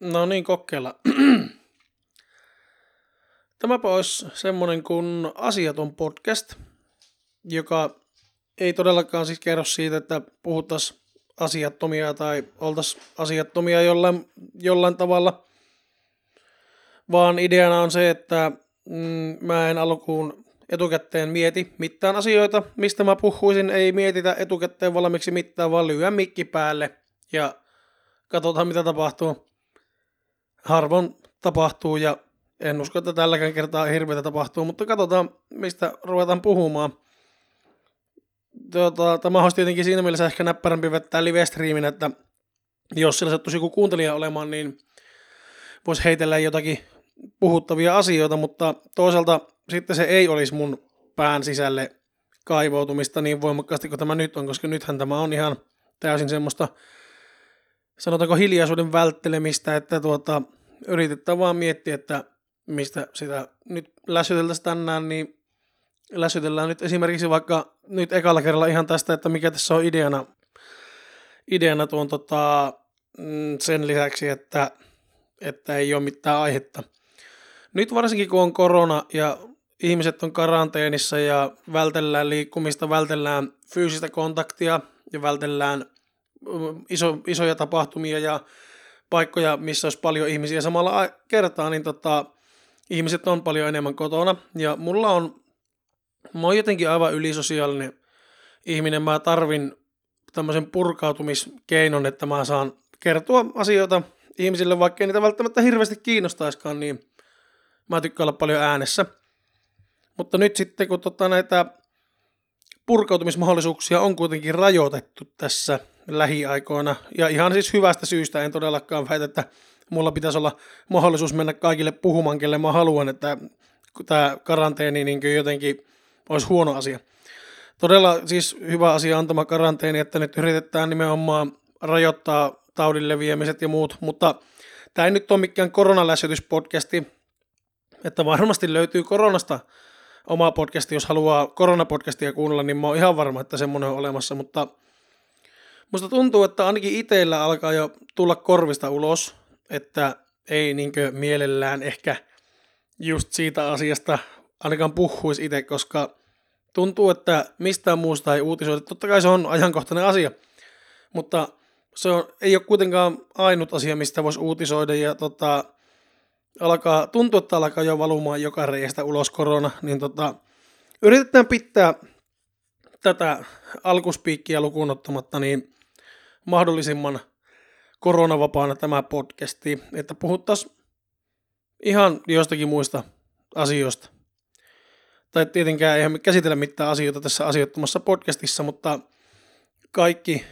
No niin, kokeilla. Tämäpä olisi semmonen kuin Asiaton podcast, joka ei todellakaan siis kerro siitä, että puhuttaisiin asiattomia tai oltaisiin asiattomia jollain, jollain tavalla, vaan ideana on se, että mm, mä en alkuun etukäteen mieti mitään asioita, mistä mä puhuisin, ei mietitä etukäteen valmiiksi mitään, vaan lyö mikki päälle ja katsotaan mitä tapahtuu. Harvoin tapahtuu ja en usko, että tälläkään kertaa hirveätä tapahtuu, mutta katsotaan mistä ruvetaan puhumaan. Tuota, tämä olisi tietenkin siinä mielessä ehkä näppärämpi vettää live-streamin, että jos sillä sattuisi joku kuuntelija olemaan, niin voisi heitellä jotakin puhuttavia asioita, mutta toisaalta sitten se ei olisi mun pään sisälle kaivoutumista niin voimakkaasti kuin tämä nyt on, koska nythän tämä on ihan täysin semmoista, sanotaanko hiljaisuuden välttelemistä, että tuota, yritetään vaan miettiä, että mistä sitä nyt lässyteltäisiin tänään, niin lässytellään nyt esimerkiksi vaikka nyt ekalla kerralla ihan tästä, että mikä tässä on ideana, ideana tuon tota, mm, sen lisäksi, että, että ei ole mitään aihetta. Nyt varsinkin kun on korona ja ihmiset on karanteenissa ja vältellään liikkumista, vältellään fyysistä kontaktia ja vältellään mm, iso, isoja tapahtumia ja paikkoja, missä olisi paljon ihmisiä samalla kertaa, niin tota, ihmiset on paljon enemmän kotona. Ja mulla on, mä oon jotenkin aivan ylisosiaalinen ihminen. Mä tarvin tämmöisen purkautumiskeinon, että mä saan kertoa asioita ihmisille, vaikka niitä välttämättä hirveästi kiinnostaiskaan, niin mä tykkään olla paljon äänessä. Mutta nyt sitten, kun tota näitä purkautumismahdollisuuksia on kuitenkin rajoitettu tässä lähiaikoina, ja ihan siis hyvästä syystä en todellakaan väitä, että mulla pitäisi olla mahdollisuus mennä kaikille puhumaan, kelle mä haluan, että tämä karanteeni niin jotenkin olisi huono asia. Todella siis hyvä asia on tämä karanteeni, että nyt yritetään nimenomaan rajoittaa taudin leviämiset ja muut, mutta tämä ei nyt ole mikään koronalässytyspodcasti, että varmasti löytyy koronasta oma podcasti, jos haluaa koronapodcastia kuunnella, niin mä oon ihan varma, että semmoinen on olemassa, mutta musta tuntuu, että ainakin itsellä alkaa jo tulla korvista ulos, että ei niinkö mielellään ehkä just siitä asiasta ainakaan puhuisi itse, koska tuntuu, että mistään muusta ei uutisoida. Totta kai se on ajankohtainen asia, mutta se on, ei ole kuitenkaan ainut asia, mistä voisi uutisoida ja tota, alkaa, tuntuu, että alkaa jo valumaan joka reiästä ulos korona, niin tota, yritetään pitää tätä alkuspiikkiä lukuun ottamatta niin mahdollisimman koronavapaana tämä podcasti, että puhuttaisiin ihan jostakin muista asioista. Tai tietenkään eihän me käsitellä mitään asioita tässä asiattomassa podcastissa, mutta kaikki,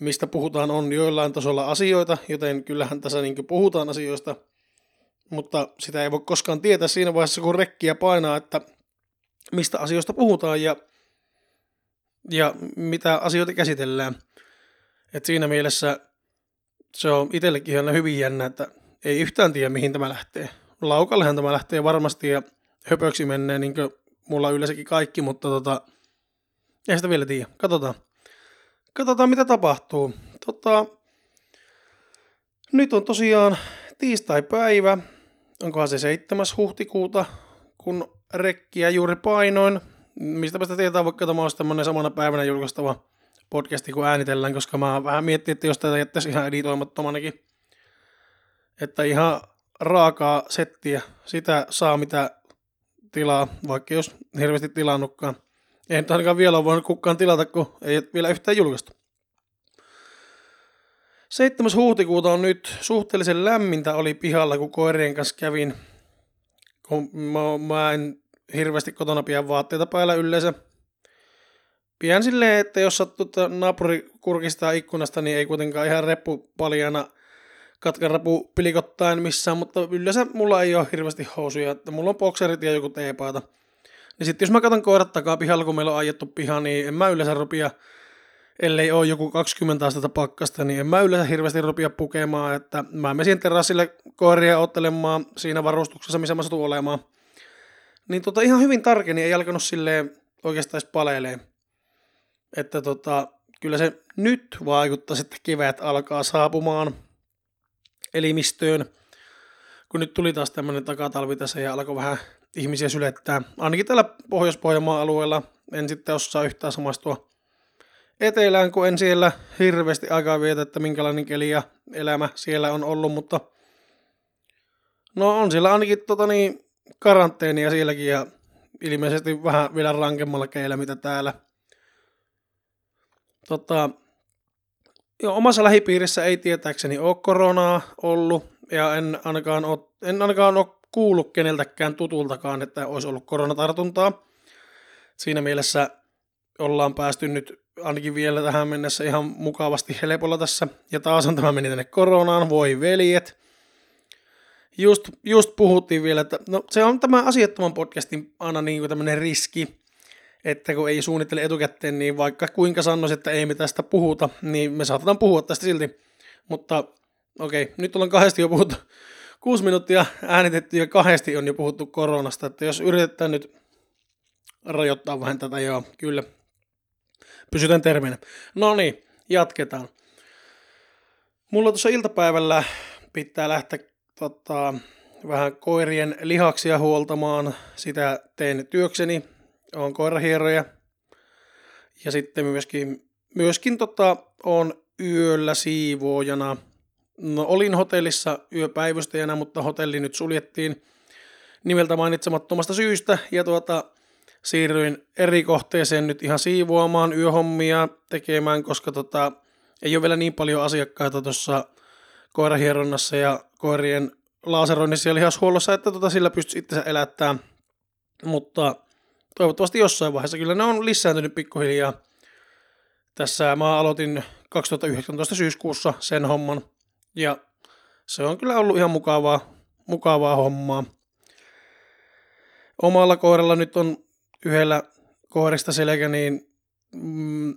mistä puhutaan, on joillain tasolla asioita, joten kyllähän tässä niin puhutaan asioista, mutta sitä ei voi koskaan tietää siinä vaiheessa, kun rekkiä painaa, että mistä asioista puhutaan ja, ja mitä asioita käsitellään. Et siinä mielessä se on itsellekin ihan hyvin jännä, että ei yhtään tiedä, mihin tämä lähtee. Laukallehan tämä lähtee varmasti ja höpöksi menee, niin kuin mulla yleensäkin kaikki, mutta tota, ei sitä vielä tiedä. Katsotaan. Katsotaan, mitä tapahtuu. Tota, nyt on tosiaan tiistai-päivä. Onkohan se 7. huhtikuuta, kun rekkiä juuri painoin. Mistä sitä tietää, vaikka tämä olisi tämmöinen samana päivänä julkaistava podcasti, kun äänitellään, koska mä vähän miettin, että jos tätä jättäisi ihan editoimattomanakin, että ihan raakaa settiä, sitä saa mitä tilaa, vaikka jos hirveästi tilannutkaan. Ei nyt ainakaan vielä ole voinut kukaan tilata, kun ei vielä yhtään julkaistu. 7. huhtikuuta on nyt suhteellisen lämmintä oli pihalla, kun koirien kanssa kävin. Kun mä, mä en hirveästi kotona pidä vaatteita päällä yleensä. Pidän silleen, että jos sattuu naapuri kurkistaa ikkunasta, niin ei kuitenkaan ihan reppu paljana katkarapu pilikottain missään, mutta yleensä mulla ei ole hirveästi housuja, että mulla on bokserit ja joku teepaita. Niin sitten jos mä katson koirat takaa pihalla, kun meillä on ajettu piha, niin en mä yleensä rupia, ellei ole joku 20 astetta pakkasta, niin en mä yleensä hirveästi rupia pukemaan, että mä menen terassille koiria ottelemaan siinä varustuksessa, missä mä satun olemaan. Niin tota ihan hyvin tarkeni, ei alkanut silleen oikeastaan edes. Että tota, kyllä se nyt vaikuttaa, että kevät alkaa saapumaan. elimistöön, kun nyt tuli taas tämmöinen takatalvi tässä ja alkoi vähän ihmisiä sylettää. Ainakin täällä Pohjois-Pohjanmaan alueella en sitten osaa yhtään samastua etelään, kun en siellä hirveästi aikaa vietä, että minkälainen keli ja elämä siellä on ollut, mutta no on siellä ainakin tota niin, karanteenia sielläkin ja ilmeisesti vähän vielä rankemmalla keillä mitä täällä. Tota, jo, omassa lähipiirissä ei tietääkseni ole koronaa ollut ja en ainakaan ole, en ainakaan ole kuullut keneltäkään tutultakaan, että olisi ollut koronatartuntaa. Siinä mielessä ollaan päästy nyt ainakin vielä tähän mennessä ihan mukavasti helpolla tässä. Ja taas on tämä meni tänne koronaan, voi veljet. Just, just puhuttiin vielä, että no se on tämä asiattoman podcastin aina niin kuin tämmöinen riski, että kun ei suunnittele etukäteen, niin vaikka kuinka sanoisi, että ei me tästä puhuta, niin me saatetaan puhua tästä silti. Mutta okei, okay, nyt ollaan kahdesti jo puhuttu, kuusi minuuttia äänitetty ja kahdesti on jo puhuttu koronasta, että jos yritetään nyt rajoittaa vähän tätä, joo, kyllä, pysytään termeinä. No niin, jatketaan. Mulla tuossa iltapäivällä pitää lähteä tota, vähän koirien lihaksia huoltamaan. Sitä teen työkseni. On koirahieroja. Ja sitten myöskin, myöskin tota, on yöllä siivoojana. No, olin hotellissa yöpäivystäjänä, mutta hotelli nyt suljettiin nimeltä mainitsemattomasta syystä. Ja tuota, siirryin eri kohteeseen nyt ihan siivoamaan yöhommia tekemään, koska tota, ei ole vielä niin paljon asiakkaita tuossa koirahieronnassa ja koirien laaseroinnissa ja lihashuollossa, että tota sillä pystyisi itsensä elättämään. Mutta toivottavasti jossain vaiheessa. Kyllä ne on lisääntynyt pikkuhiljaa. Tässä mä aloitin 2019 syyskuussa sen homman. Ja se on kyllä ollut ihan mukavaa, mukavaa hommaa. Omalla koiralla nyt on yhdellä kohdista selkä niin mm,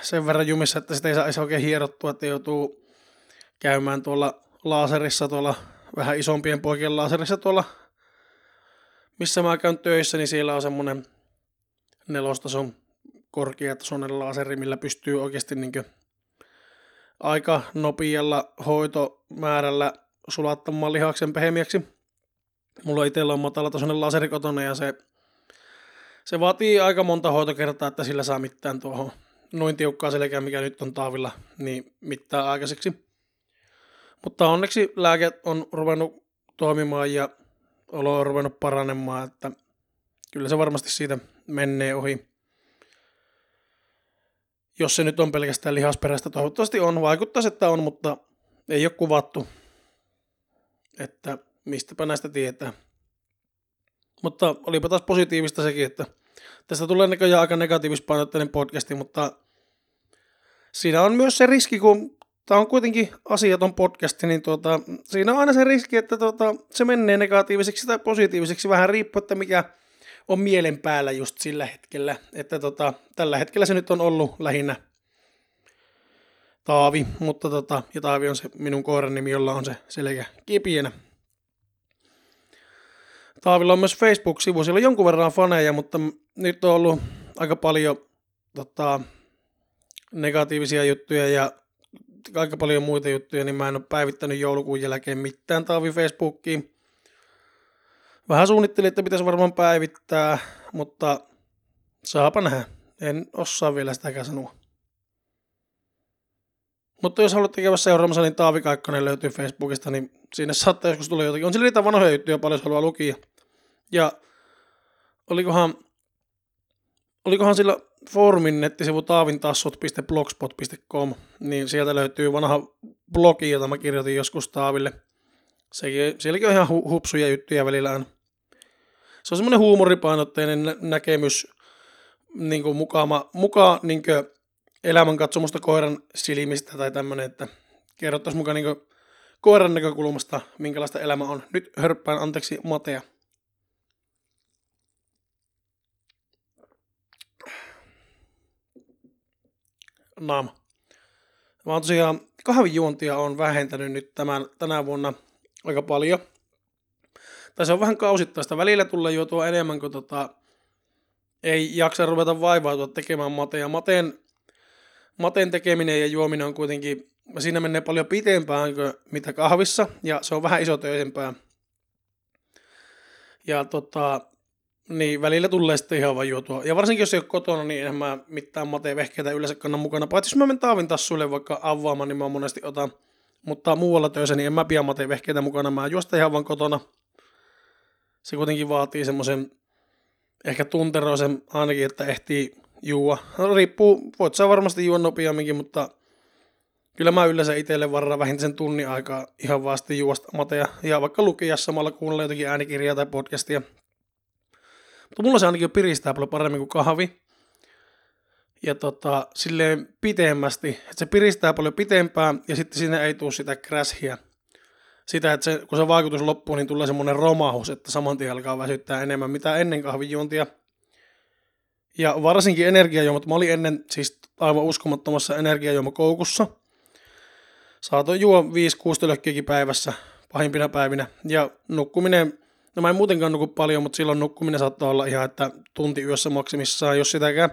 sen verran jumissa, että sitä ei saa oikein hierottua, että joutuu käymään tuolla laaserissa, tuolla vähän isompien poikien laaserissa tuolla, missä mä käyn töissä, niin siellä on semmoinen nelostason korkeatasoinen laaseri, millä pystyy oikeasti niin aika nopealla hoitomäärällä sulattamaan lihaksen pehmiäksi. Mulla itsellä on matalatasoinen laseri kotona ja se se vaatii aika monta hoitokertaa, että sillä saa mitään tuohon noin tiukkaa selkää, mikä nyt on taavilla, niin mitään aikaiseksi. Mutta onneksi lääke on ruvennut toimimaan ja olo on ruvennut paranemaan, että kyllä se varmasti siitä menee ohi. Jos se nyt on pelkästään lihasperäistä, toivottavasti on. Vaikuttaisi, että on, mutta ei ole kuvattu, että mistäpä näistä tietää. Mutta olipa taas positiivista sekin, että tästä tulee näköjään aika negatiivispainotteinen podcasti, mutta siinä on myös se riski, kun tämä on kuitenkin asiaton podcasti, niin tuota, siinä on aina se riski, että tuota, se menee negatiiviseksi tai positiiviseksi, vähän riippuu, että mikä on mielen päällä just sillä hetkellä. Että tota, tällä hetkellä se nyt on ollut lähinnä Taavi, mutta tota, ja Taavi on se minun koiran nimi, jolla on se selkä kipienä. Taavilla on myös Facebook-sivu, siellä on jonkun verran faneja, mutta nyt on ollut aika paljon tota, negatiivisia juttuja ja aika paljon muita juttuja, niin mä en ole päivittänyt joulukuun jälkeen mitään Taavi Facebookiin. Vähän suunnittelin, että pitäisi varmaan päivittää, mutta saapa nähdä. En osaa vielä sitäkään sanoa. Mutta jos haluatte käydä seuraamassa, niin Taavi Kaikkonen löytyy Facebookista, niin sinne saattaa joskus tulla jotakin. On sillä niitä vanhoja juttuja paljon, jos haluaa lukia. Ja olikohan, olikohan sillä foorumin nettisivu taavintassut.blogspot.com, niin sieltä löytyy vanha blogi, jota mä kirjoitin joskus Taaville. Sekin, sielläkin on ihan hu- hupsuja juttuja välillä. Se on semmoinen huumoripainotteinen näkemys, niin kuin mukaama, mukaan niin kuin elämänkatsomusta koiran silmistä tai tämmöinen, että kerrottaisiin mukaan niin koiran näkökulmasta, minkälaista elämä on. Nyt hörppään anteeksi Matea. Naama. Mä tosiaan kahvijuontia on vähentänyt nyt tämän, tänä vuonna aika paljon. Tai se on vähän kausittaista. Välillä tulee juotua enemmän, kuin tota, ei jaksa ruveta vaivautua tekemään mateja. Mateen, mateen tekeminen ja juominen on kuitenkin siinä menee paljon pitempään kuin mitä kahvissa, ja se on vähän isotöisempää. Ja tota, niin välillä tulee sitten ihan vaan juotua. Ja varsinkin jos ei ole kotona, niin en mä mitään matevehkeitä yleensä kannan mukana. Paitsi jos mä menen taavin tassuille vaikka avaamaan, niin mä monesti otan. Mutta muualla töissä, niin en mä pian matevehkeitä mukana. Mä juosta ihan vaan kotona. Se kuitenkin vaatii semmoisen ehkä tunteroisen ainakin, että ehtii juua. No, riippuu, voit sä varmasti juo nopeamminkin, mutta kyllä mä yleensä itselle varaan vähintään sen tunnin aikaa ihan vasta juosta mateja. Ja vaikka lukia samalla kuunnella jotakin äänikirjaa tai podcastia. Mutta mulla se ainakin jo piristää paljon paremmin kuin kahvi. Ja tota, silleen pitemmästi, että se piristää paljon pitempään ja sitten siinä ei tule sitä kräshiä. Sitä, että se, kun se vaikutus loppuu, niin tulee semmoinen romahus, että saman tien alkaa väsyttää enemmän mitä ennen kahvijuontia. Ja varsinkin energiajuomat. Mä olin ennen siis aivan uskomattomassa energiajuomakoukussa. Saatoin juo 5-6 tölkkiäkin päivässä pahimpina päivinä. Ja nukkuminen, no mä en muutenkaan nuku paljon, mutta silloin nukkuminen saattaa olla ihan, että tunti yössä maksimissaan, jos sitäkään.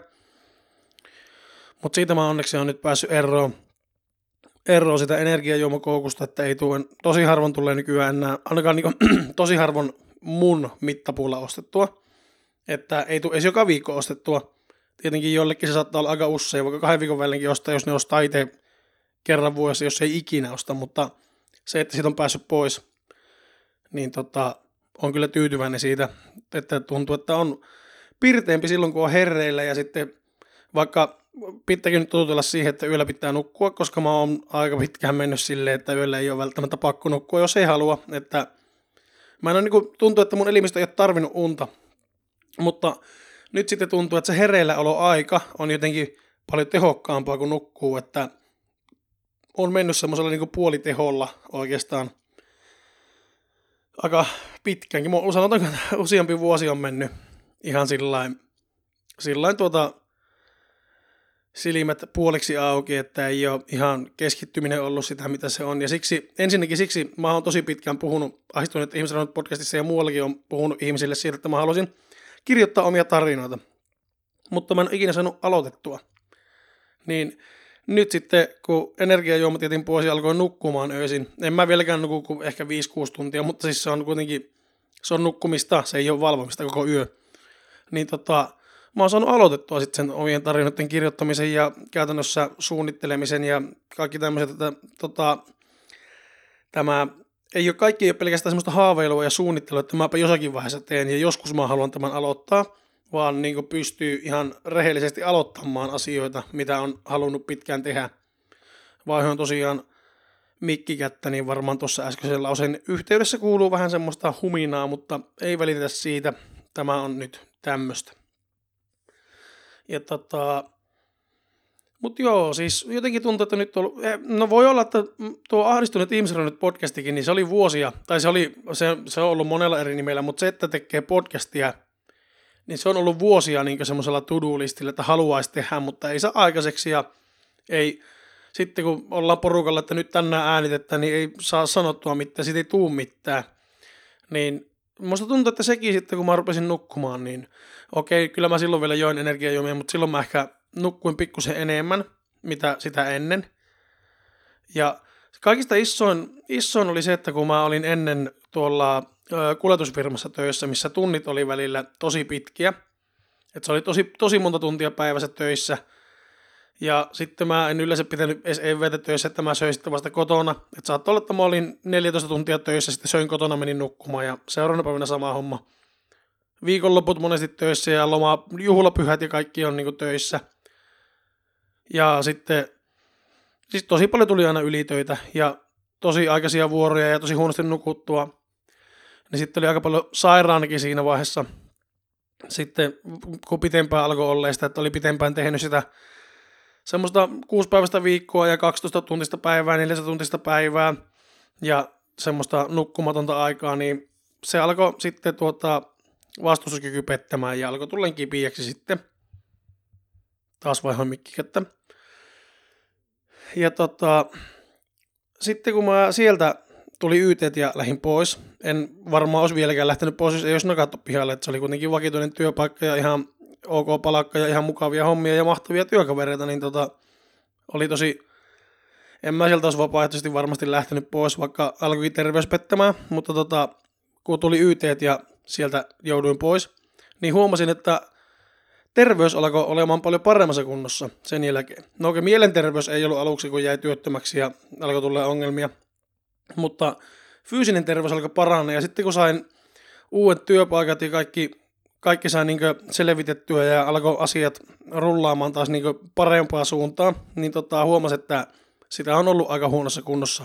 Mutta siitä mä onneksi on nyt päässyt eroon, eroon sitä energiajuomakoukusta, että ei tule, tosi harvoin tulee nykyään enää, ainakaan niin tosi harvoin mun mittapuulla ostettua että ei tule edes joka viikko ostettua. Tietenkin jollekin se saattaa olla aika usein, vaikka kahden viikon välinkin ostaa, jos ne ostaa itse kerran vuodessa, jos ei ikinä osta, mutta se, että siitä on päässyt pois, niin tota, on kyllä tyytyväinen siitä, että tuntuu, että on pirteempi silloin, kun on herreillä ja sitten vaikka pitääkin nyt totutella siihen, että yöllä pitää nukkua, koska mä oon aika pitkään mennyt silleen, että yöllä ei ole välttämättä pakko nukkua, jos ei halua, että mä en ole, niin tuntuu, että mun elimistö ei ole tarvinnut unta, mutta nyt sitten tuntuu, että se hereilläoloaika on jotenkin paljon tehokkaampaa kuin nukkuu, että on mennyt semmoisella niin puoliteholla oikeastaan aika pitkäänkin. Sanotaanko, että useampi vuosi on mennyt ihan sillain, sillain tuota, silmät puoliksi auki, että ei ole ihan keskittyminen ollut sitä, mitä se on. Ja siksi, ensinnäkin siksi mä oon tosi pitkään puhunut, ahdistunut ihmiset podcastissa ja muuallakin on puhunut ihmisille siitä, että mä haluaisin kirjoittaa omia tarinoita, mutta mä en ole ikinä saanut aloitettua. Niin nyt sitten, kun energiajuomat jätin pois ja alkoin nukkumaan öisin, en mä vieläkään nuku kuin ehkä 5-6 tuntia, mutta siis se on kuitenkin, se on nukkumista, se ei ole valvomista koko yö. Niin tota, mä oon saanut aloitettua sitten sen omien tarinoiden kirjoittamisen ja käytännössä suunnittelemisen ja kaikki tämmöiset, että tota, tämä ei ole kaikki ei ole pelkästään semmoista haaveilua ja suunnittelua, että mäpä jossakin vaiheessa teen ja joskus mä haluan tämän aloittaa, vaan niin pystyy ihan rehellisesti aloittamaan asioita, mitä on halunnut pitkään tehdä. Vaihe on tosiaan mikkikättä, niin varmaan tuossa äskeisellä osin yhteydessä kuuluu vähän semmoista huminaa, mutta ei välitetä siitä. Tämä on nyt tämmöistä. Ja tota, mutta joo, siis jotenkin tuntuu, että nyt on, eh, no voi olla, että tuo Ahdistunut ihmisryhmät podcastikin, niin se oli vuosia, tai se, oli, se, se on ollut monella eri nimellä, mutta se, että tekee podcastia, niin se on ollut vuosia niin semmoisella to-do-listillä, että haluaisi tehdä, mutta ei saa aikaiseksi ja ei, sitten kun ollaan porukalla, että nyt tänään äänitettä, niin ei saa sanottua mitään, siitä ei tuu mitään. Niin musta tuntuu, että sekin sitten, kun mä rupesin nukkumaan, niin okei, kyllä mä silloin vielä join energiajuomia, mutta silloin mä ehkä nukkuin pikkusen enemmän, mitä sitä ennen. Ja kaikista isoin, isoin oli se, että kun mä olin ennen tuolla kuljetusfirmassa töissä, missä tunnit oli välillä tosi pitkiä, että se oli tosi, tosi monta tuntia päivässä töissä, ja sitten mä en yleensä pitänyt edes evätä töissä, että mä söin sitten vasta kotona. Että saattoi olla, että mä olin 14 tuntia töissä, sitten söin kotona, menin nukkumaan ja seuraavana päivänä sama homma. Viikonloput monesti töissä ja loma, juhlapyhät ja kaikki on niin töissä – ja sitten siis tosi paljon tuli aina ylitöitä ja tosi aikaisia vuoroja ja tosi huonosti nukuttua. Niin sitten oli aika paljon sairaanakin siinä vaiheessa. Sitten kun pitempään alkoi olla sitä, että oli pitempään tehnyt sitä semmoista kuusipäiväistä viikkoa ja 12 tuntista päivää, 4 tuntista päivää ja semmoista nukkumatonta aikaa, niin se alkoi sitten tuota vastustuskyky pettämään ja alkoi tulla kipiäksi sitten. Taas vaihoin mikkikettä. Ja tota, sitten kun mä sieltä tuli YT ja lähdin pois, en varmaan olisi vieläkään lähtenyt pois, jos ei olisi nakattu pihalle, että se oli kuitenkin vakituinen työpaikka ja ihan ok palakka ja ihan mukavia hommia ja mahtavia työkavereita, niin tota, oli tosi en mä sieltä olisi vapaaehtoisesti varmasti lähtenyt pois, vaikka alkoikin terveys pettämään, mutta tota, kun tuli YT ja sieltä jouduin pois, niin huomasin, että terveys alkoi olemaan paljon paremmassa kunnossa sen jälkeen. No oikein mielenterveys ei ollut aluksi, kun jäi työttömäksi ja alkoi tulla ongelmia, mutta fyysinen terveys alkoi paranna ja sitten kun sain uudet työpaikat ja kaikki, kaikki sai niin selvitettyä ja alkoi asiat rullaamaan taas niin parempaa suuntaan, niin tota, huomasin, että sitä on ollut aika huonossa kunnossa.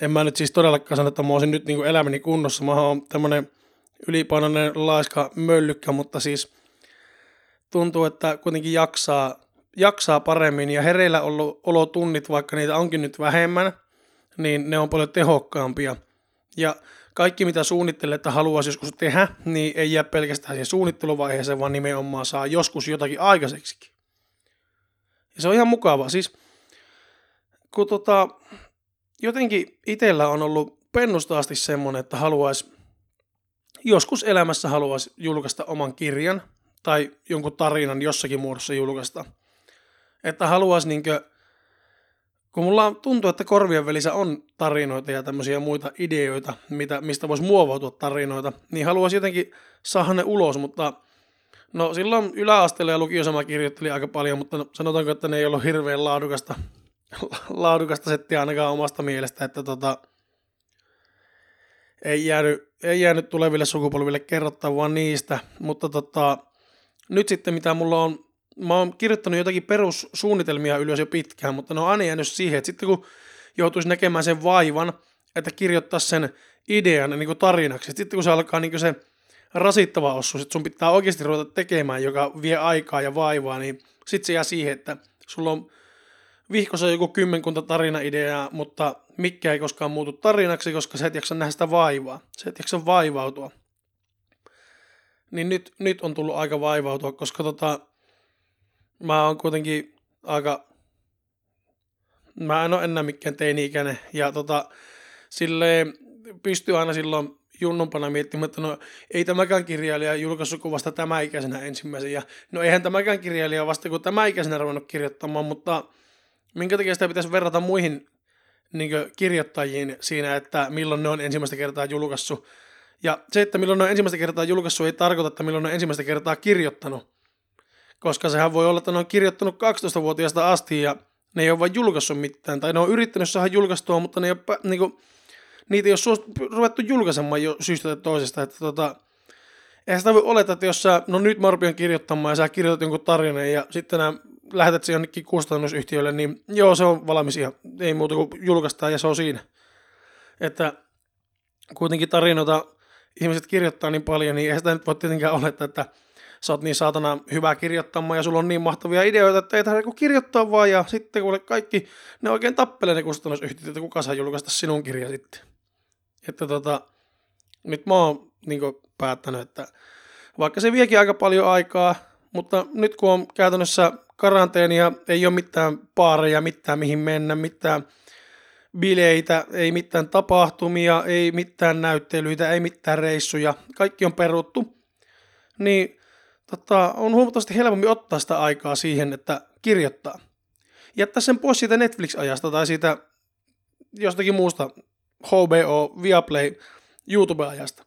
En mä nyt siis todellakaan sano, että mä olisin nyt niin elämäni kunnossa. Mä oon tämmönen ylipainoinen laiska möllykkä, mutta siis tuntuu, että kuitenkin jaksaa, jaksaa paremmin ja hereillä ollut olotunnit, vaikka niitä onkin nyt vähemmän, niin ne on paljon tehokkaampia. Ja kaikki mitä suunnittelee, että haluaisi joskus tehdä, niin ei jää pelkästään siihen suunnitteluvaiheeseen, vaan nimenomaan saa joskus jotakin aikaiseksikin. Ja se on ihan mukavaa. Siis kun tota, jotenkin itsellä on ollut pennusta asti semmoinen, että haluaisi, joskus elämässä haluaisi julkaista oman kirjan tai jonkun tarinan jossakin muodossa julkaista. Että haluaisi niinkö, kun mulla tuntuu, että korvien välissä on tarinoita ja tämmöisiä muita ideoita, mitä, mistä voisi muovautua tarinoita, niin haluaisi jotenkin saada ne ulos, mutta no silloin yläasteella ja lukiossa mä kirjoittelin aika paljon, mutta no, sanotaanko, että ne ei ollut hirveän laadukasta laadukasta settiä ainakaan omasta mielestä, että tota, ei, jäänyt, ei jäänyt tuleville sukupolville kerrottavaa niistä, mutta tota, nyt sitten mitä mulla on, mä oon kirjoittanut jotakin perussuunnitelmia ylös jo pitkään, mutta ne on aina jäänyt siihen, että sitten kun joutuisi näkemään sen vaivan, että kirjoittaa sen idean niin kuin tarinaksi, sitten kun se alkaa niin kuin se rasittava osuus, että sun pitää oikeasti ruveta tekemään, joka vie aikaa ja vaivaa, niin sitten se jää siihen, että sulla on vihkossa joku kymmenkunta tarinaideaa, mutta mikä ei koskaan muutu tarinaksi, koska sä et jaksa nähdä sitä vaivaa. Sä et jaksa vaivautua. Niin nyt, nyt on tullut aika vaivautua, koska tota, mä oon kuitenkin aika... Mä en ole enää mikään teini-ikäinen. Ja tota, silleen pystyy aina silloin junnumpana miettimään, että no ei tämäkään kirjailija julkaissut kuvasta tämä ikäisenä ensimmäisen. Ja no eihän tämäkään kirjailija vasta kun tämä ikäisenä ruvennut kirjoittamaan, mutta minkä takia sitä pitäisi verrata muihin niin kirjoittajiin siinä, että milloin ne on ensimmäistä kertaa julkaissut. Ja se, että milloin ne on ensimmäistä kertaa julkaissut, ei tarkoita, että milloin ne on ensimmäistä kertaa kirjoittanut. Koska sehän voi olla, että ne on kirjoittanut 12-vuotiaasta asti ja ne ei ole vain julkaissut mitään. Tai ne on yrittänyt saada julkaistua, mutta ne ei ole, niin kuin, niitä ei ole ruvettu julkaisemaan jo syystä tai toisesta. Että tota, eihän sitä voi olettaa, että jos sä, no nyt mä rupean kirjoittamaan ja sä kirjoitat jonkun tarinan ja sitten nämä lähetät se jonnekin kustannusyhtiölle, niin joo, se on valmis ja ei muuta kuin julkaistaan ja se on siinä. Että kuitenkin tarinoita ihmiset kirjoittaa niin paljon, niin eihän sitä nyt voi tietenkään olettaa, että sä oot niin saatana hyvä kirjoittamaan ja sulla on niin mahtavia ideoita, että ei tarvitse kirjoittaa vaan ja sitten kun kaikki, ne oikein tappelee ne kustannusyhtiöt, että kuka saa julkaista sinun kirja sitten. Että tota, nyt mä oon niin päättänyt, että vaikka se viekin aika paljon aikaa, mutta nyt kun on käytännössä karanteenia, ei ole mitään paareja, mitään mihin mennä, mitään bileitä, ei mitään tapahtumia, ei mitään näyttelyitä, ei mitään reissuja, kaikki on peruttu, niin tota, on huomattavasti helpompi ottaa sitä aikaa siihen, että kirjoittaa. Jättää sen pois siitä Netflix-ajasta tai siitä jostakin muusta HBO, Viaplay, YouTube-ajasta.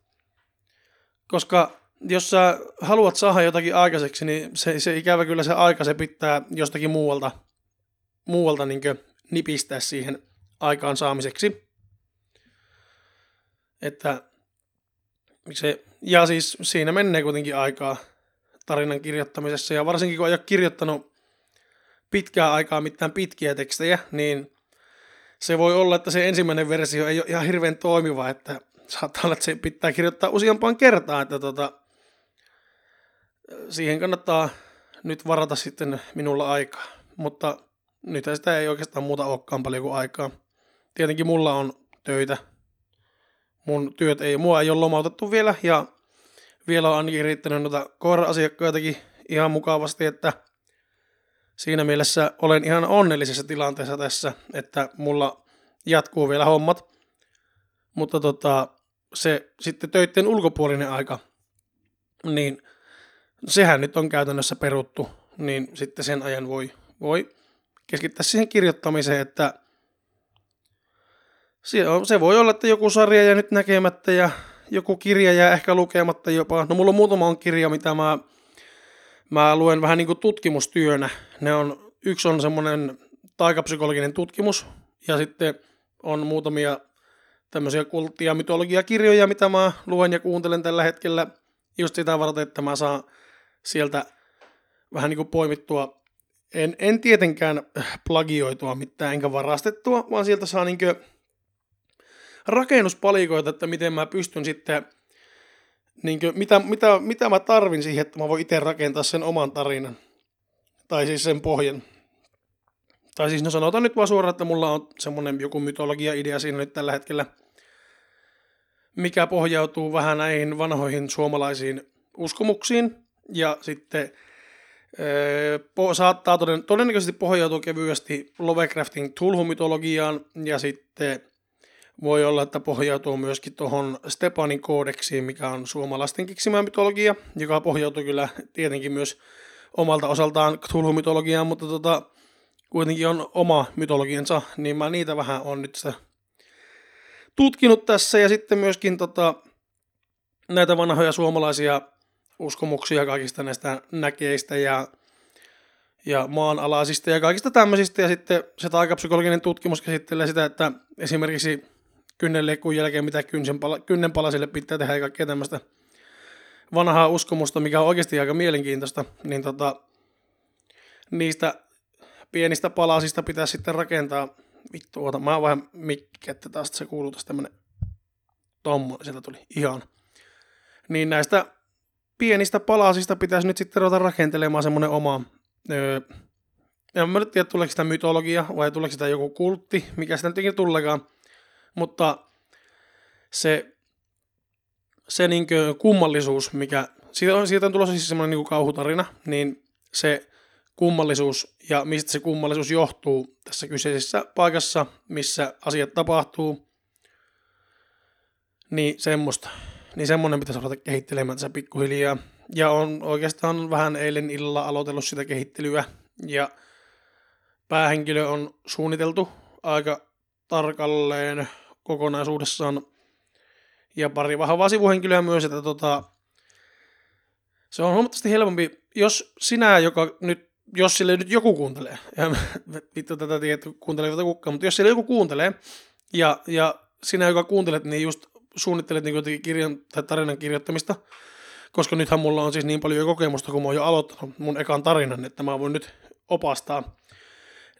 Koska jos sä haluat saada jotakin aikaiseksi, niin se, se ikävä kyllä se aika se pitää jostakin muualta, muualta niin nipistää siihen aikaan saamiseksi. Että se, ja siis siinä menee kuitenkin aikaa tarinan kirjoittamisessa, ja varsinkin kun ei ole kirjoittanut pitkää aikaa mitään pitkiä tekstejä, niin se voi olla, että se ensimmäinen versio ei ole ihan hirveän toimiva, että saattaa olla, että se pitää kirjoittaa useampaan kertaan, että tota, siihen kannattaa nyt varata sitten minulla aikaa. Mutta nyt sitä ei oikeastaan muuta olekaan paljon kuin aikaa. Tietenkin mulla on töitä. Mun työt ei, mua ei ole lomautettu vielä ja vielä on ainakin riittänyt noita koira-asiakkaitakin ihan mukavasti, että siinä mielessä olen ihan onnellisessa tilanteessa tässä, että mulla jatkuu vielä hommat. Mutta tota, se sitten töiden ulkopuolinen aika, niin sehän nyt on käytännössä peruttu, niin sitten sen ajan voi, voi keskittäisiin siihen kirjoittamiseen, että se voi olla, että joku sarja jää nyt näkemättä ja joku kirja jää ehkä lukematta jopa. No mulla on muutama on kirja, mitä mä, mä luen vähän niin kuin tutkimustyönä. Ne on, yksi on semmoinen taikapsykologinen tutkimus ja sitten on muutamia tämmöisiä kultti- ja mytologiakirjoja, mitä mä luen ja kuuntelen tällä hetkellä just sitä varten, että mä saan sieltä vähän niin kuin poimittua, en, en tietenkään plagioitua mitään enkä varastettua, vaan sieltä saa niin kuin rakennuspalikoita, että miten mä pystyn sitten, niin kuin, mitä, mitä, mitä mä tarvin siihen, että mä voin itse rakentaa sen oman tarinan. Tai siis sen pohjan. Tai siis no sanotaan nyt vaan suoraan, että mulla on semmonen joku mytologia-idea siinä nyt tällä hetkellä, mikä pohjautuu vähän näihin vanhoihin suomalaisiin uskomuksiin. Ja sitten po, saattaa toden, todennäköisesti pohjautua kevyesti Lovecraftin Tulhu-mytologiaan ja sitten voi olla, että pohjautuu myöskin tuohon Stepanin koodeksiin, mikä on suomalaisten keksimä mytologia, joka pohjautuu kyllä tietenkin myös omalta osaltaan Cthulhu-mytologiaan, mutta tota, kuitenkin on oma mytologiansa, niin mä niitä vähän on nyt sitä tutkinut tässä, ja sitten myöskin tota, näitä vanhoja suomalaisia uskomuksia kaikista näistä näkeistä ja, ja maanalaisista ja kaikista tämmöisistä, ja sitten se taikapsykologinen tutkimus käsittelee sitä, että esimerkiksi kynnenleikkuun jälkeen, mitä kynnenpala, kynnenpalasille pitää tehdä ja kaikkea tämmöistä vanhaa uskomusta, mikä on oikeasti aika mielenkiintoista, niin tota, niistä pienistä palasista pitää sitten rakentaa, vittu, oota, mä oon vähän mikki, että taas se kuuluu tästä tämmönen tommonen, sieltä tuli, ihan. Niin näistä pienistä palasista pitäisi nyt sitten ruveta rakentelemaan semmonen oma, öö, en mä nyt tiedä, tuleeko sitä mytologia vai tuleeko sitä joku kultti, mikä sitä nyt ikinä tullekaan, mutta se, se niin kummallisuus, mikä, siitä on, siitä on tulossa siis semmoinen niin kauhutarina, niin se kummallisuus ja mistä se kummallisuus johtuu tässä kyseisessä paikassa, missä asiat tapahtuu, niin semmoista. Niin semmoinen pitäisi ruveta kehittelemään tässä pikkuhiljaa. Ja on oikeastaan vähän eilen illalla aloitellut sitä kehittelyä. Ja päähenkilö on suunniteltu aika tarkalleen kokonaisuudessaan. Ja pari vahvaa sivuhenkilöä myös, että tota, se on huomattavasti helpompi, jos sinä, joka nyt, jos sille nyt joku kuuntelee, ja vittu tätä tiedä, että kuuntelee kukaan, mutta jos sille joku kuuntelee, ja, ja sinä, joka kuuntelet, niin just suunnittelet niin kirjan tai tarinan kirjoittamista, koska nythän mulla on siis niin paljon kokemusta, kun mä oon jo aloittanut mun ekan tarinan, että mä voin nyt opastaa.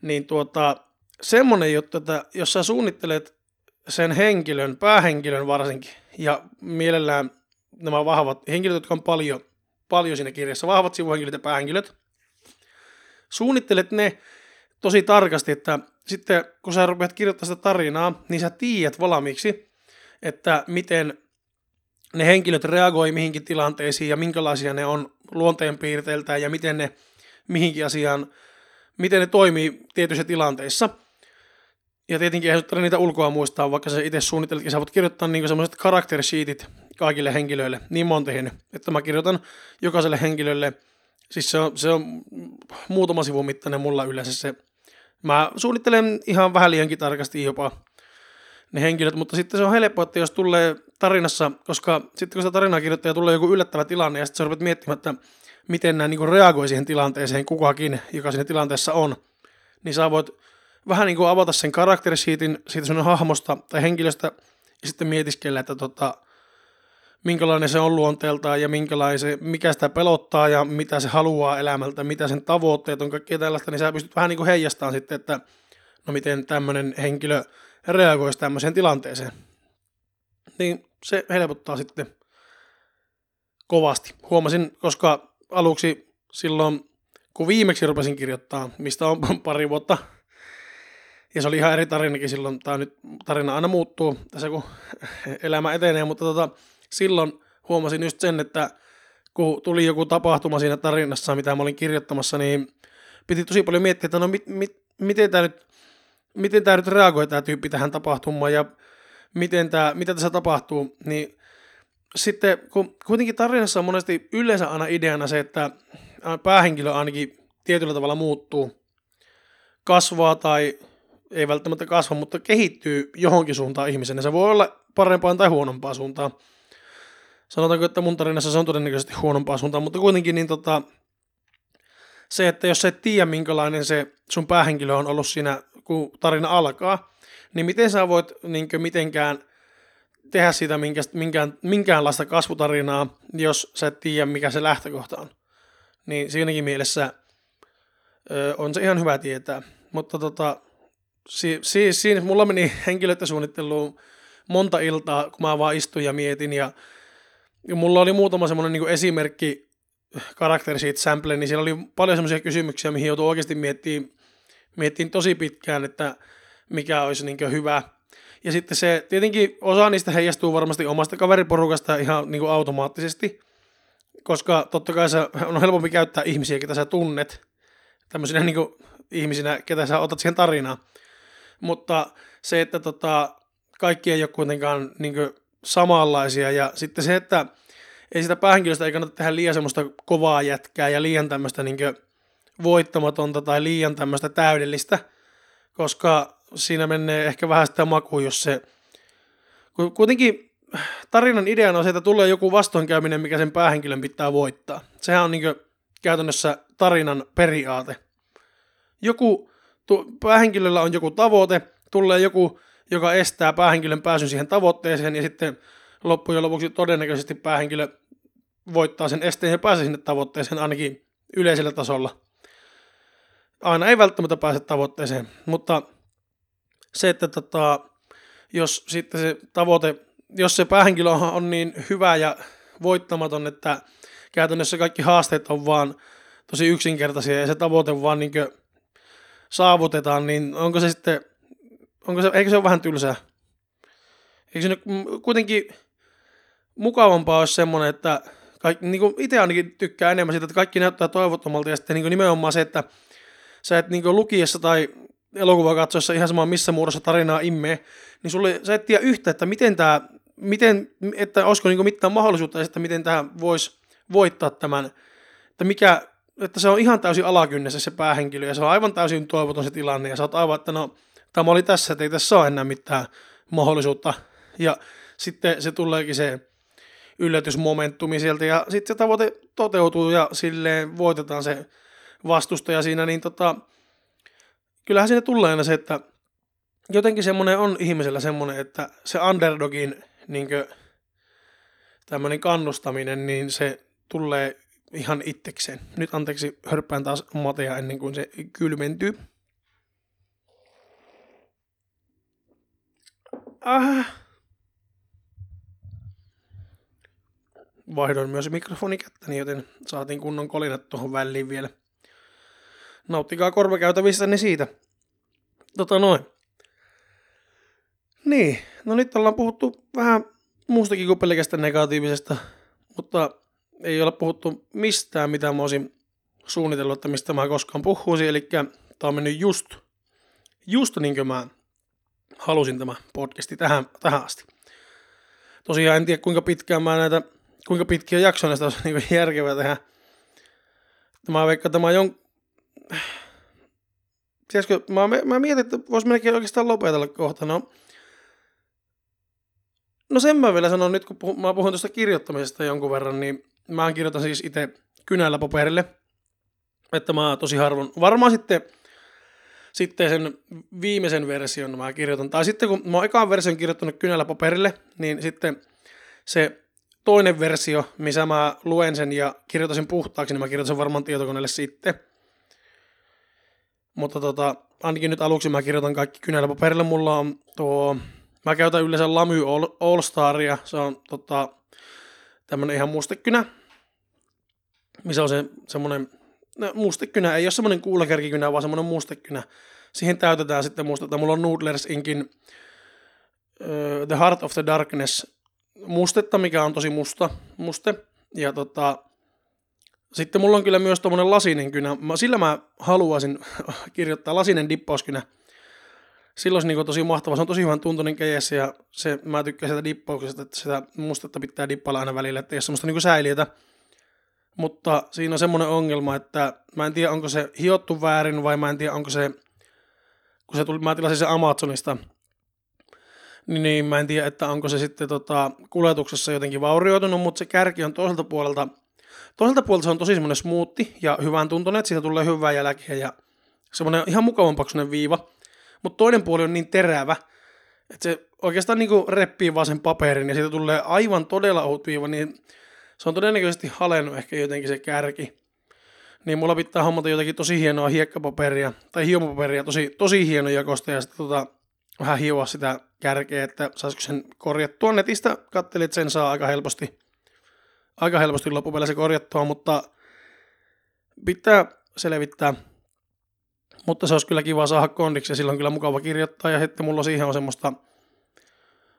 Niin tuota, semmonen juttu, että jos sä suunnittelet sen henkilön, päähenkilön varsinkin, ja mielellään nämä vahvat henkilöt, jotka on paljon, paljon siinä kirjassa, vahvat sivuhenkilöt ja päähenkilöt, suunnittelet ne tosi tarkasti, että sitten kun sä rupeat kirjoittamaan sitä tarinaa, niin sä tiedät valmiiksi, että miten ne henkilöt reagoi mihinkin tilanteisiin ja minkälaisia ne on luonteenpiirteiltään ja miten ne mihinkin asiaan, miten ne toimii tietyissä tilanteissa – ja tietenkin ei tarvitse niitä ulkoa muistaa, vaikka sä itse suunnitteletkin, sä voit kirjoittaa niinku semmoiset karakterisheetit kaikille henkilöille. Niin tehnyt, että mä kirjoitan jokaiselle henkilölle, siis se on, se on muutama sivun mittainen mulla yleensä se. Mä suunnittelen ihan vähän liiankin tarkasti jopa ne henkilöt, mutta sitten se on helppo, että jos tulee tarinassa, koska sitten kun sitä tarinaa kirjoittaa tulee joku yllättävä tilanne ja sitten sä rupeat miettimään, että miten nämä niin reagoi siihen tilanteeseen kukakin, joka siinä tilanteessa on, niin sä voit vähän niin kuin avata sen karakterisiitin siitä sun hahmosta tai henkilöstä ja sitten mietiskellä, että tota, minkälainen se on luonteeltaan ja minkälainen mikä sitä pelottaa ja mitä se haluaa elämältä, mitä sen tavoitteet on, kaikkea tällaista, niin sä pystyt vähän niin kuin heijastamaan sitten, että no miten tämmöinen henkilö reagoisi tämmöiseen tilanteeseen. Niin se helpottaa sitten kovasti. Huomasin, koska aluksi silloin, kun viimeksi rupesin kirjoittaa, mistä on pari vuotta ja se oli ihan eri tarinakin silloin, tämä nyt tarina aina muuttuu tässä kun elämä etenee, mutta tota, silloin huomasin just sen, että kun tuli joku tapahtuma siinä tarinassa, mitä mä olin kirjoittamassa, niin piti tosi paljon miettiä, että no mit, mit, miten tämä nyt, miten tämä nyt reagoi tämä tyyppi tähän tapahtumaan ja miten tämä, mitä tässä tapahtuu, niin sitten kun kuitenkin tarinassa on monesti yleensä aina ideana se, että päähenkilö ainakin tietyllä tavalla muuttuu, kasvaa tai ei välttämättä kasva, mutta kehittyy johonkin suuntaan ihmisenä. Se voi olla parempaan tai huonompaan suuntaan. Sanotaanko, että mun tarinassa se on todennäköisesti huonompaan suuntaan, mutta kuitenkin niin tota, se, että jos sä et tiedä, minkälainen se sun päähenkilö on ollut siinä, kun tarina alkaa, niin miten sä voit niin mitenkään tehdä siitä minkään, minkäänlaista kasvutarinaa, jos sä et tiedä, mikä se lähtökohta on. Niin siinäkin mielessä ö, on se ihan hyvä tietää. Mutta tota, si, si, siinä mulla meni henkilöstösuunnitteluun monta iltaa, kun mä vaan istuin ja mietin. Ja, ja mulla oli muutama semmoinen niin esimerkki karakteri siitä sample, niin siellä oli paljon semmoisia kysymyksiä, mihin joutui oikeasti miettimään, miettimään tosi pitkään, että mikä olisi niin hyvä. Ja sitten se, tietenkin osa niistä heijastuu varmasti omasta kaveriporukasta ihan niin automaattisesti, koska totta kai se on helpompi käyttää ihmisiä, ketä sä tunnet, tämmöisinä niin ihmisinä, ketä sä otat siihen tarinaan. Mutta se, että tota, kaikki ei ole kuitenkaan niin samanlaisia, ja sitten se, että ei sitä päähenkilöstä ei kannata tehdä liian semmoista kovaa jätkää ja liian tämmöistä niin voittamatonta tai liian tämmöistä täydellistä, koska siinä menee ehkä vähän sitä maku, jos se... Kuitenkin tarinan ideana on se, että tulee joku vastoinkäyminen, mikä sen päähenkilön pitää voittaa. Sehän on niin käytännössä tarinan periaate. Joku, tu, päähenkilöllä on joku tavoite, tulee joku, joka estää päähenkilön pääsyn siihen tavoitteeseen, ja sitten loppujen lopuksi todennäköisesti päähenkilö voittaa sen esteen ja pääsee sinne tavoitteeseen ainakin yleisellä tasolla. Aina ei välttämättä pääse tavoitteeseen, mutta se, että tota, jos sitten se tavoite, jos se päähenkilö on niin hyvä ja voittamaton, että käytännössä kaikki haasteet on vaan tosi yksinkertaisia ja se tavoite vaan niin saavutetaan, niin onko se sitten, onko se, eikö se ole vähän tylsää? Eikö se nyt kuitenkin mukavampaa olisi semmoinen, että kaikki, niin kuin itse ainakin tykkää enemmän siitä, että kaikki näyttää toivottomalta ja sitten niin kuin nimenomaan se, että sä et niin kuin lukiessa tai elokuva katsoessa ihan sama missä muodossa tarinaa immee, niin sulle, sä et tiedä yhtä, että miten tämä, miten, että olisiko niin mitään mahdollisuutta, että miten tämä voisi voittaa tämän, että mikä, että se on ihan täysin alakynnessä se päähenkilö ja se on aivan täysin toivoton se tilanne ja sä oot aivan, että no tämä oli tässä, että ei tässä ole enää mitään mahdollisuutta. Ja sitten se tuleekin se yllätysmomentumi sieltä ja sitten se tavoite toteutuu ja silleen voitetaan se vastustaja siinä, niin tota, kyllähän siinä tulee aina se, että jotenkin semmoinen on ihmisellä semmoinen, että se underdogin niin tämmöinen kannustaminen, niin se tulee ihan itsekseen. Nyt anteeksi, hörppään taas matea ennen kuin se kylmentyy. Ah. Vaihdoin myös mikrofonikättäni, joten saatiin kunnon kolinat tuohon väliin vielä. Nauttikaa korvakäytävissänne siitä. Tota noin. Niin, no nyt ollaan puhuttu vähän muustakin kuin pelkästään negatiivisesta, mutta ei ole puhuttu mistään, mitä mä olisin suunnitellut, että mistä mä koskaan puhuisin, eli tää on mennyt just, just niin kuin mä halusin tämä podcasti tähän, tähän asti. Tosiaan en tiedä kuinka pitkään mä näitä, kuinka pitkiä jaksoja näistä olisi niin järkevää tehdä. Mä veikkaan, että mä jon... Tiedätkö, mä, mä mietin, että vois melkein oikeastaan lopetella kohta. No, no sen mä vielä sanon nyt, kun puhun, mä puhun tuosta kirjoittamisesta jonkun verran, niin mä kirjoitan siis itse kynällä paperille. Että mä tosi harvoin, varmaan sitten, sitten sen viimeisen version mä kirjoitan. Tai sitten kun mä oon ekaan version kirjoittanut kynällä paperille, niin sitten se toinen versio, missä mä luen sen ja kirjoitan sen puhtaaksi, niin mä kirjoitan sen varmaan tietokoneelle sitten. Mutta tota, ainakin nyt aluksi mä kirjoitan kaikki kynällä paperille. Mulla on tuo, mä käytän yleensä Lamy All, All Staria, se on tota, tämmönen ihan mustekynä, missä on se semmonen, no, mustekynä, ei ole semmonen kuulakärkikynä, vaan semmonen mustekynä. Siihen täytetään sitten mustetta. Mulla on Noodlers Inkin uh, The Heart of the Darkness mustetta, mikä on tosi musta muste. Ja tota, sitten mulla on kyllä myös tommonen lasinen kynä. Mä, sillä mä haluaisin kirjoittaa lasinen dippauskynä. Silloin olisi niin tosi mahtava. Se on tosi hyvän tuntunen keijässä ja se, mä tykkään sitä dippauksesta, että sitä mustetta pitää dippalla aina välillä, että ei ole semmoista niin säiliötä. Mutta siinä on semmoinen ongelma, että mä en tiedä onko se hiottu väärin vai mä en tiedä onko se kun se tuli, mä tilasin se Amazonista, niin, niin mä en tiedä, että onko se sitten tota, kuljetuksessa jotenkin vaurioitunut, mutta se kärki on toiselta puolelta, toiselta puolelta se on tosi semmoinen smoothi ja hyvän tuntunen, että siitä tulee hyvää jälkeä ja semmoinen ihan mukavan paksuinen viiva, mutta toinen puoli on niin terävä, että se oikeastaan niinku reppii vaan sen paperin ja siitä tulee aivan todella ohut viiva, niin se on todennäköisesti halennut ehkä jotenkin se kärki. Niin mulla pitää hommata jotakin tosi hienoa hiekkapaperia tai hiomapaperia, tosi, tosi hieno jakosta ja sitten tota, vähän hioa sitä kärkeä, että saisiko sen korjattua netistä. Kattelin, että sen saa aika helposti, aika helposti loppupeleissä korjattua, mutta pitää selvittää. Mutta se olisi kyllä kiva saada kondiksi ja silloin kyllä mukava kirjoittaa. Ja sitten mulla siihen on semmoista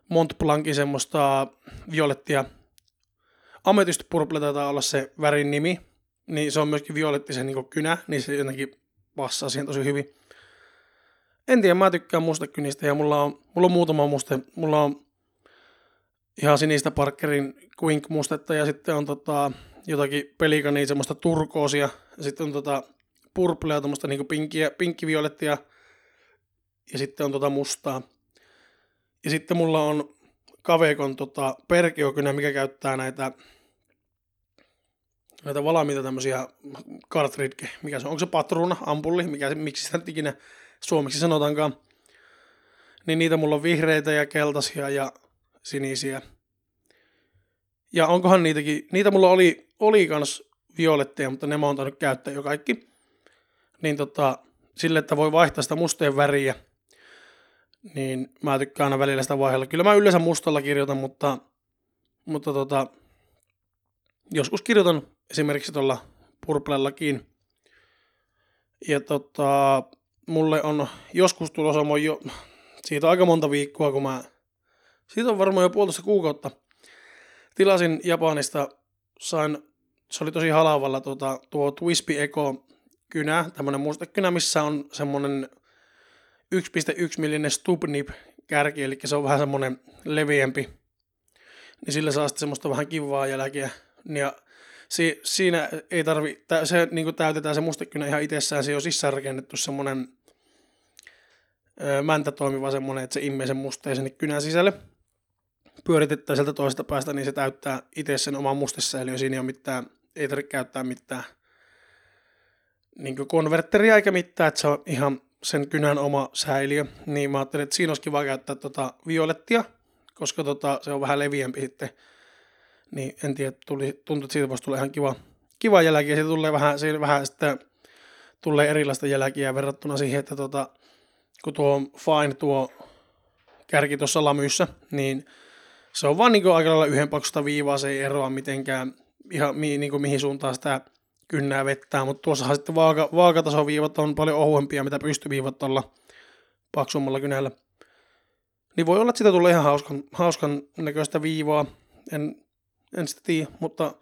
Mont Blancin semmoista violettia. Amethyst Purple taitaa olla se värin nimi. Niin se on myöskin violettisen niin kynä, niin se jotenkin passaa siihen tosi hyvin. En tiedä, mä tykkään mustekynistä ja mulla on, mulla on muutama muste. Mulla on ihan sinistä Parkerin Quink mustetta ja sitten on tota, jotakin pelikania, semmoista turkoosia. Sitten on tota purplea, tuommoista niinku pinkkiä, pinkkiviolettia ja sitten on tota mustaa. Ja sitten mulla on Kavekon tota, perkiokynä, mikä käyttää näitä näitä valmiita tämmöisiä cartridge, mikä se on, onko se patruna, ampulli, mikä miksi sitä ikinä suomeksi sanotaankaan. Niin niitä mulla on vihreitä ja keltaisia ja sinisiä. Ja onkohan niitäkin, niitä mulla oli, oli kans violetteja, mutta ne mä oon tainnut käyttää jo kaikki. Niin tota, sille, että voi vaihtaa sitä musteen väriä, niin mä tykkään aina välillä sitä vaihella. Kyllä mä yleensä mustalla kirjoitan, mutta, mutta tota, joskus kirjoitan esimerkiksi tuolla purplellakin. Ja tota, mulle on joskus tulossa jo, siitä on aika monta viikkoa, kun mä, siitä on varmaan jo puolitoista kuukautta, tilasin Japanista, sain, se oli tosi halavalla tota, tuo Twispy Eco kynä, tämmönen mustekynä, missä on semmonen 1.1 millinen Stubnip kärki, eli se on vähän semmonen leviempi, niin sillä saa sitten semmoista vähän kivaa jälkeä. Ja si, siinä ei tarvi, se niin täytetään se mustekynä ihan itsessään, se on sisään rakennettu semmoinen mäntä toimiva semmoinen, että se immee sen musteen sinne kynän sisälle. Pyöritetään sieltä toisesta päästä, niin se täyttää itse sen oman mustesäiliön. Siinä ei ole mitään, ei tarvitse käyttää mitään niin konverteria eikä mitään, että se on ihan sen kynän oma säiliö. Niin mä ajattelin, että siinä olisi kiva käyttää tota violettia, koska tota, se on vähän leviämpi sitten niin en tiedä, tuli, tuntui, että siitä voisi tulla ihan kiva, kiva jälki, ja siitä tulee vähän, siitä vähän sitten tulee erilaista jälkiä verrattuna siihen, että tota, kun tuo Fine tuo kärki tuossa lamyssä, niin se on vaan niin aika lailla yhden paksusta viivaa, se ei eroa mitenkään ihan mi, niin kuin mihin suuntaan sitä kynnää vettää, mutta tuossahan sitten vaaka, vaakatasoviivat on paljon ohuempia, mitä pystyviivat tuolla paksummalla kynällä. Niin voi olla, että siitä tulee ihan hauskan, hauskan näköistä viivaa. En en sitä tiedä, mutta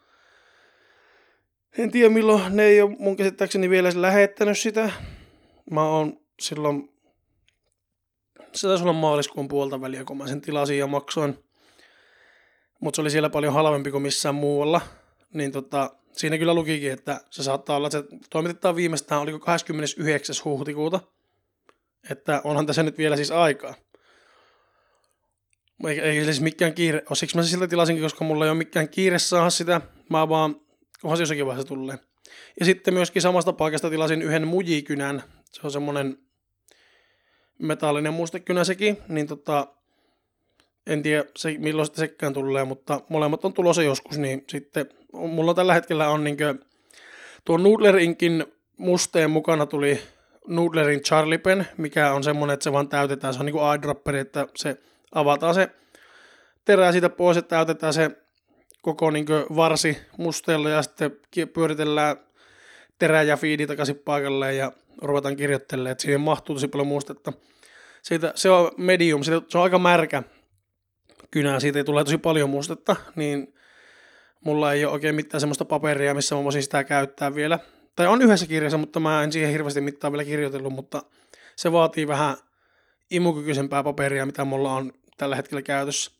en tiedä milloin ne ei ole mun käsittääkseni vielä lähettänyt sitä. Mä oon silloin, se taisi olla maaliskuun puolta väliä, kun mä sen tilasin ja maksoin. Mutta se oli siellä paljon halvempi kuin missään muualla. Niin tota, siinä kyllä lukikin, että se saattaa olla, että se toimitetaan viimeistään, oliko 29. huhtikuuta. Että onhan tässä nyt vielä siis aikaa. Eikä, eikä siis mikään kiire ole. Siksi mä siltä tilasinkin, koska mulla ei ole mikään kiire saada sitä. Mä vaan, kunhan se jossakin vaiheessa tulee. Ja sitten myöskin samasta paikasta tilasin yhden mujikynän. Se on semmonen metallinen mustekynä sekin. Niin tota, en tiedä se, milloin sitten sekään tulee, mutta molemmat on tulossa joskus, niin sitten mulla tällä hetkellä on niinkö, tuo Noodler Inkin musteen mukana tuli Noodlerin Charlie Pen, mikä on semmonen, että se vaan täytetään, se on niinku eyedropperi, että se avataan se terä siitä pois, että täytetään se koko niin varsi musteella ja sitten pyöritellään terä ja fiidi takaisin paikalleen ja ruvetaan kirjoittelemaan, että siihen mahtuu tosi paljon mustetta. Siitä, se on medium, siitä, se on aika märkä kynä, siitä ei tule tosi paljon mustetta, niin mulla ei ole oikein mitään semmoista paperia, missä mä voisin sitä käyttää vielä. Tai on yhdessä kirjassa, mutta mä en siihen hirveästi mitään vielä kirjoitellut, mutta se vaatii vähän imukykyisempää paperia, mitä mulla on tällä hetkellä käytössä.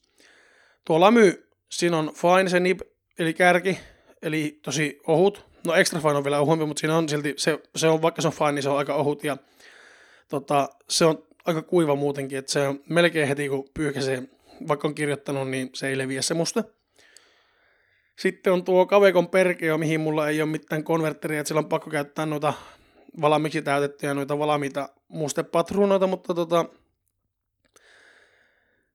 Tuo lamy, siinä on fine se nib, eli kärki, eli tosi ohut. No extra fine on vielä ohumpi, mutta siinä on silti, se, se on, vaikka se on fine, niin se on aika ohut ja tota, se on aika kuiva muutenkin, että se on melkein heti kun pyyhkäsee, vaikka on kirjoittanut, niin se ei leviä se musta. Sitten on tuo Kavekon Perkeo, mihin mulla ei ole mitään konvertteria, että sillä on pakko käyttää noita valmiiksi täytettyjä noita valmiita mustepatruunoita, mutta tota,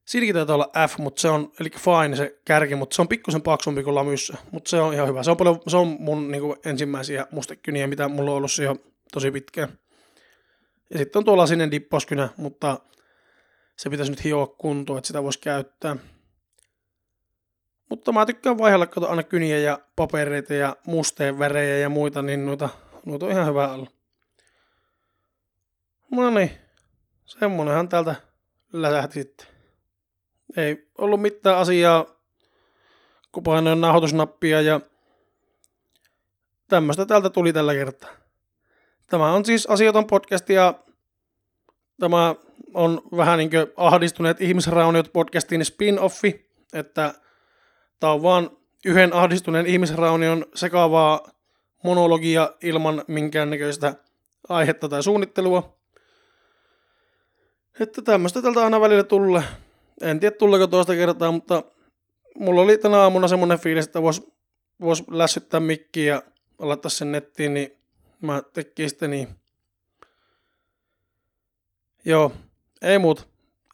Siinäkin taitaa olla F, mutta se on, eli fine se kärki, mutta se on pikkusen paksumpi kuin lamyssä, mutta se on ihan hyvä. Se on, paljon, se on mun niin kuin, ensimmäisiä mustekyniä, mitä mulla on ollut jo tosi pitkään. Ja sitten on tuolla lasinen dipposkynä, mutta se pitäisi nyt hioa kuntoon, että sitä voisi käyttää. Mutta mä tykkään vaihella kato aina kyniä ja papereita ja musteen värejä ja muita, niin noita, noita on ihan hyvä olla. No niin, semmonenhan täältä läsähti sitten. Ei ollut mitään asiaa, kun painoin nauhoitusnappia ja tämmöistä täältä tuli tällä kertaa. Tämä on siis asioton podcast ja tämä on vähän niin kuin ahdistuneet ihmisrauniot podcastin spin-offi, että tämä on vaan yhden ahdistuneen ihmisraunion sekavaa monologia ilman minkäännäköistä aihetta tai suunnittelua. Että tämmöistä tältä aina välillä tulee. En tiedä tuleeko toista kertaa, mutta mulla oli tänä aamuna semmoinen fiilis, että voisi vois lässyttää mikkiä ja laittaa sen nettiin, niin mä tekin sitten niin. Joo, ei muuta.